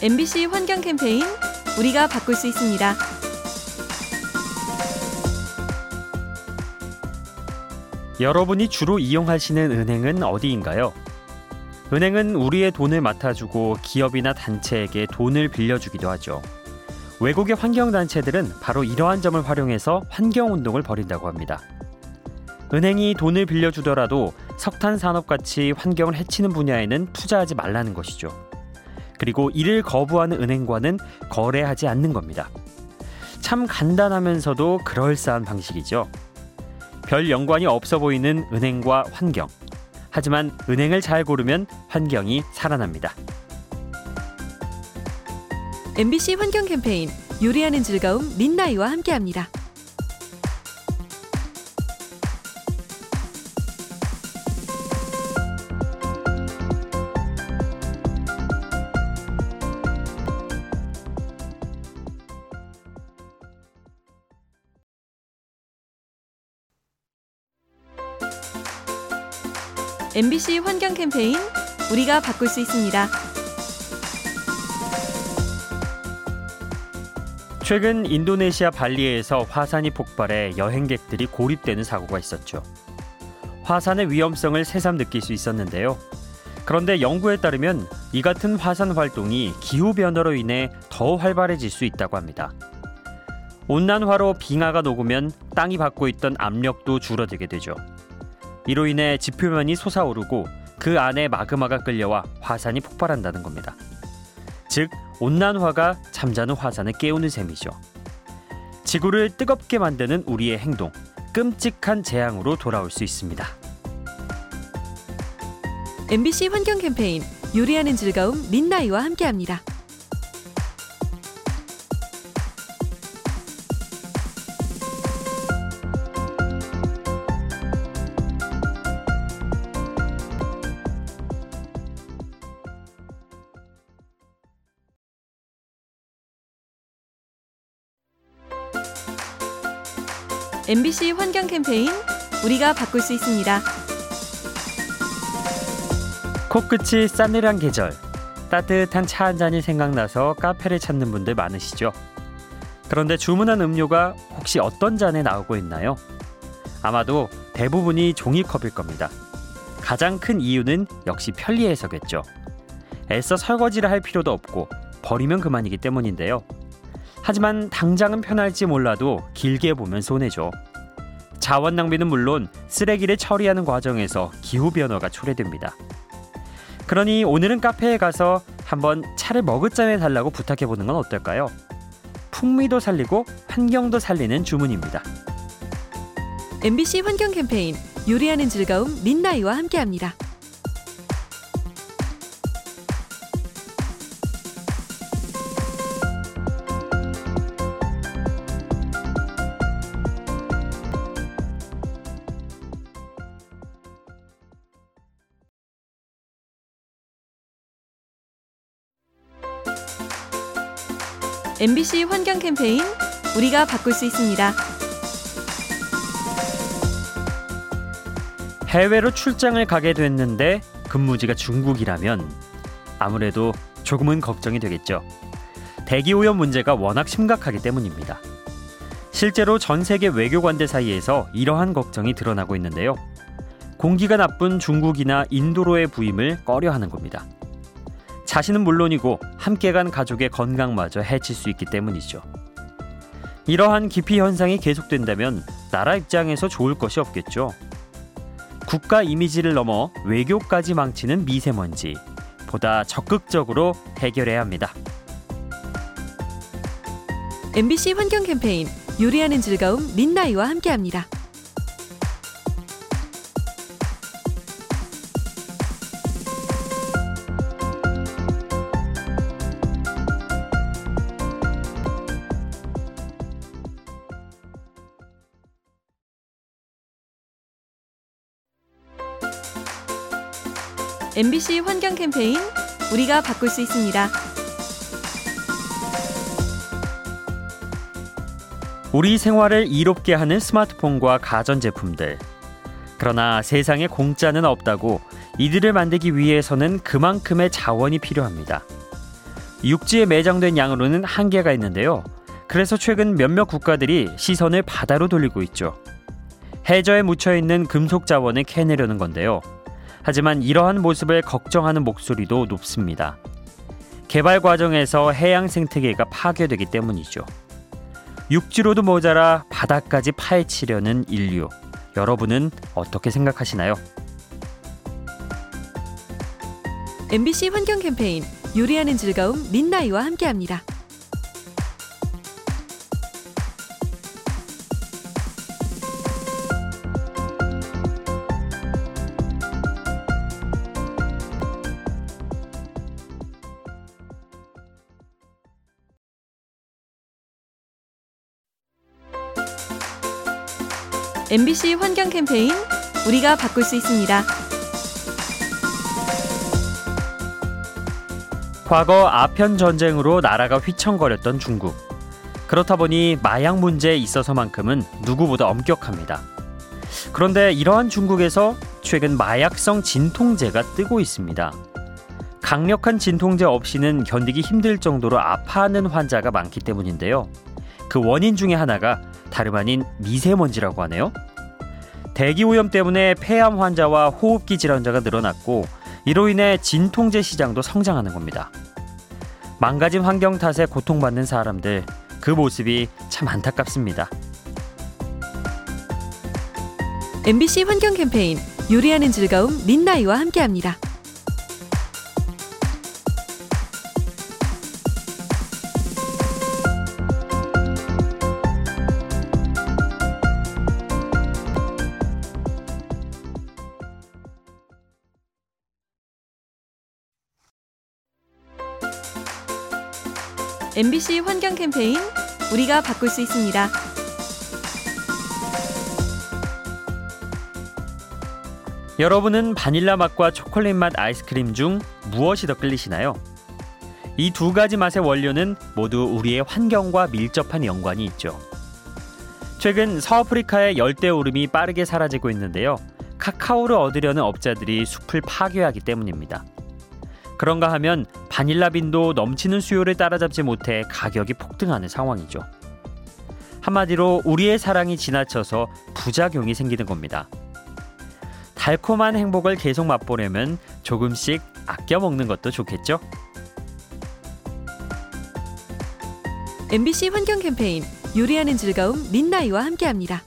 MBC 환경 캠페인 우리가 바꿀 수 있습니다. 여러분이 주로 이용하시는 은행은 어디인가요? 은행은 우리의 돈을 맡아주고 기업이나 단체에게 돈을 빌려주기도 하죠. 외국의 환경단체들은 바로 이러한 점을 활용해서 환경운동을 벌인다고 합니다. 은행이 돈을 빌려주더라도 석탄 산업같이 환경을 해치는 분야에는 투자하지 말라는 것이죠. 그리고 이를 거부하는 은행과는 거래하지 않는 겁니다. 참 간단하면서도 그럴싸한 방식이죠. 별 연관이 없어 보이는 은행과 환경. 하지만 은행을 잘 고르면 환경이 살아납니다. MBC 환경 캠페인 요리하는 즐거움 민나이와 함께합니다. MBC 환경 캠페인 우리가 바꿀 수 있습니다. 최근 인도네시아 발리에서 화산이 폭발해 여행객들이 고립되는 사고가 있었죠. 화산의 위험성을 새삼 느낄 수 있었는데요. 그런데 연구에 따르면 이 같은 화산 활동이 기후 변화로 인해 더 활발해질 수 있다고 합니다. 온난화로 빙하가 녹으면 땅이 받고 있던 압력도 줄어들게 되죠. 이로 인해 지표면이 솟아오르고 그 안에 마그마가 끌려와 화산이 폭발한다는 겁니다. 즉 온난화가 잠자는 화산을 깨우는 셈이죠. 지구를 뜨겁게 만드는 우리의 행동, 끔찍한 재앙으로 돌아올 수 있습니다. MBC 환경 캠페인 요리하는 즐거움 민나이와 함께합니다. MBC 환경 캠페인 우리가 바꿀 수 있습니다. 코끝이 싸늘한 계절, 따뜻한 차 한 잔이 생각나서 카페를 찾는 분들 많으시죠? 그런데 주문한 음료가 혹시 어떤 잔에 나오고 있나요? 아마도 대부분이 종이컵일 겁니다. 가장 큰 이유는 역시 편리해서겠죠. 애써 설거지를 할 필요도 없고 버리면 그만이기 때문인데요. 하지만 당장은 편할지 몰라도 길게 보면 손해죠. 자원 낭비는 물론 쓰레기를 처리하는 과정에서 기후 변화가 초래됩니다. 그러니 오늘은 카페에 가서 한번 차를 머그잔에 달라고 부탁해 보는 건 어떨까요? 풍미도 살리고 환경도 살리는 주문입니다. MBC 환경 캠페인 요리하는 즐거움 민나이와 함께합니다. MBC 환경 캠페인 우리가 바꿀 수 있습니다. 해외로 출장을 가게 됐는데 근무지가 중국이라면 아무래도 조금은 걱정이 되겠죠. 대기 오염 문제가 워낙 심각하기 때문입니다. 실제로 전 세계 외교관들 사이에서 이러한 걱정이 드러나고 있는데요. 공기가 나쁜 중국이나 인도로의 부임을 꺼려 하는 겁니다. 자신은 물론이고 함께 간 가족의 건강마저 해칠 수 있기 때문이죠. 이러한 기피 현상이 계속된다면 나라 입장에서 좋을 것이 없겠죠. 국가 이미지를 넘어 외교까지 망치는 미세먼지 보다 적극적으로 해결해야 합니다. MBC 환경 캠페인 요리하는 즐거움 민나이와 함께합니다. MBC 환경 캠페인 우리가 바꿀 수 있습니다. 우리 생활을 이롭게 하는 스마트폰과 가전제품들. 그러나 세상에 공짜는 없다고 이들을 만들기 위해서는 그만큼의 자원이 필요합니다. 육지에 매장된 양으로는 한계가 있는데요. 그래서 최근 몇몇 국가들이 시선을 바다로 돌리고 있죠. 해저에 묻혀 있는 금속 자원을 캐내려는 건데요. 하지만 이러한 모습을 걱정하는 목소리도 높습니다. 개발 과정에서 해양 생태계가 파괴되기 때문이죠. 육지로도 모자라 바다까지 파헤치려는 인류. 여러분은 어떻게 생각하시나요? MBC 환경 캠페인 요리하는 즐거움 민나이와 함께합니다. MBC 환경 캠페인 우리가 바꿀 수 있습니다. 과거 아편 전쟁으로 나라가 휘청거렸던 중국. 그렇다 보니 마약 문제에 있어서만큼은 누구보다 엄격합니다. 그런데 이러한 중국에서 최근 마약성 진통제가 뜨고 있습니다. 강력한 진통제 없이는 견디기 힘들 정도로 아파하는 환자가 많기 때문인데요. 그 원인 중에 하나가 다름 아닌 미세먼지라고 하네요. 대기 오염 때문에 폐암 환자와 호흡기 질환자가 늘어났고 이로 인해 진통제 시장도 성장하는 겁니다. 망가진 환경 탓에 고통받는 사람들 그 모습이 참 안타깝습니다. MBC 환경 캠페인 요리하는 즐거움 민나이와 함께합니다. MBC 환경 캠페인 우리가 바꿀 수 있습니다. 여러분은 바닐라 맛과 초콜릿 맛 아이스크림 중 무엇이 더 끌리시나요? 이 두 가지 맛의 원료는 모두 우리의 환경과 밀접한 연관이 있죠. 최근 서아프리카의 열대 오름이 빠르게 사라지고 있는데요. 카카오를 얻으려는 업자들이 숲을 파괴하기 때문입니다. 그런가 하면 바닐라 빈도 넘치는 수요를 따라잡지 못해 가격이 폭등하는 상황이죠. 한마디로 우리의 사랑이 지나쳐서 부작용이 생기는 겁니다. 달콤한 행복을 계속 맛보려면 조금씩 아껴 먹는 것도 좋겠죠? MBC 환경 캠페인 요리하는 즐거움 민나이와 함께합니다.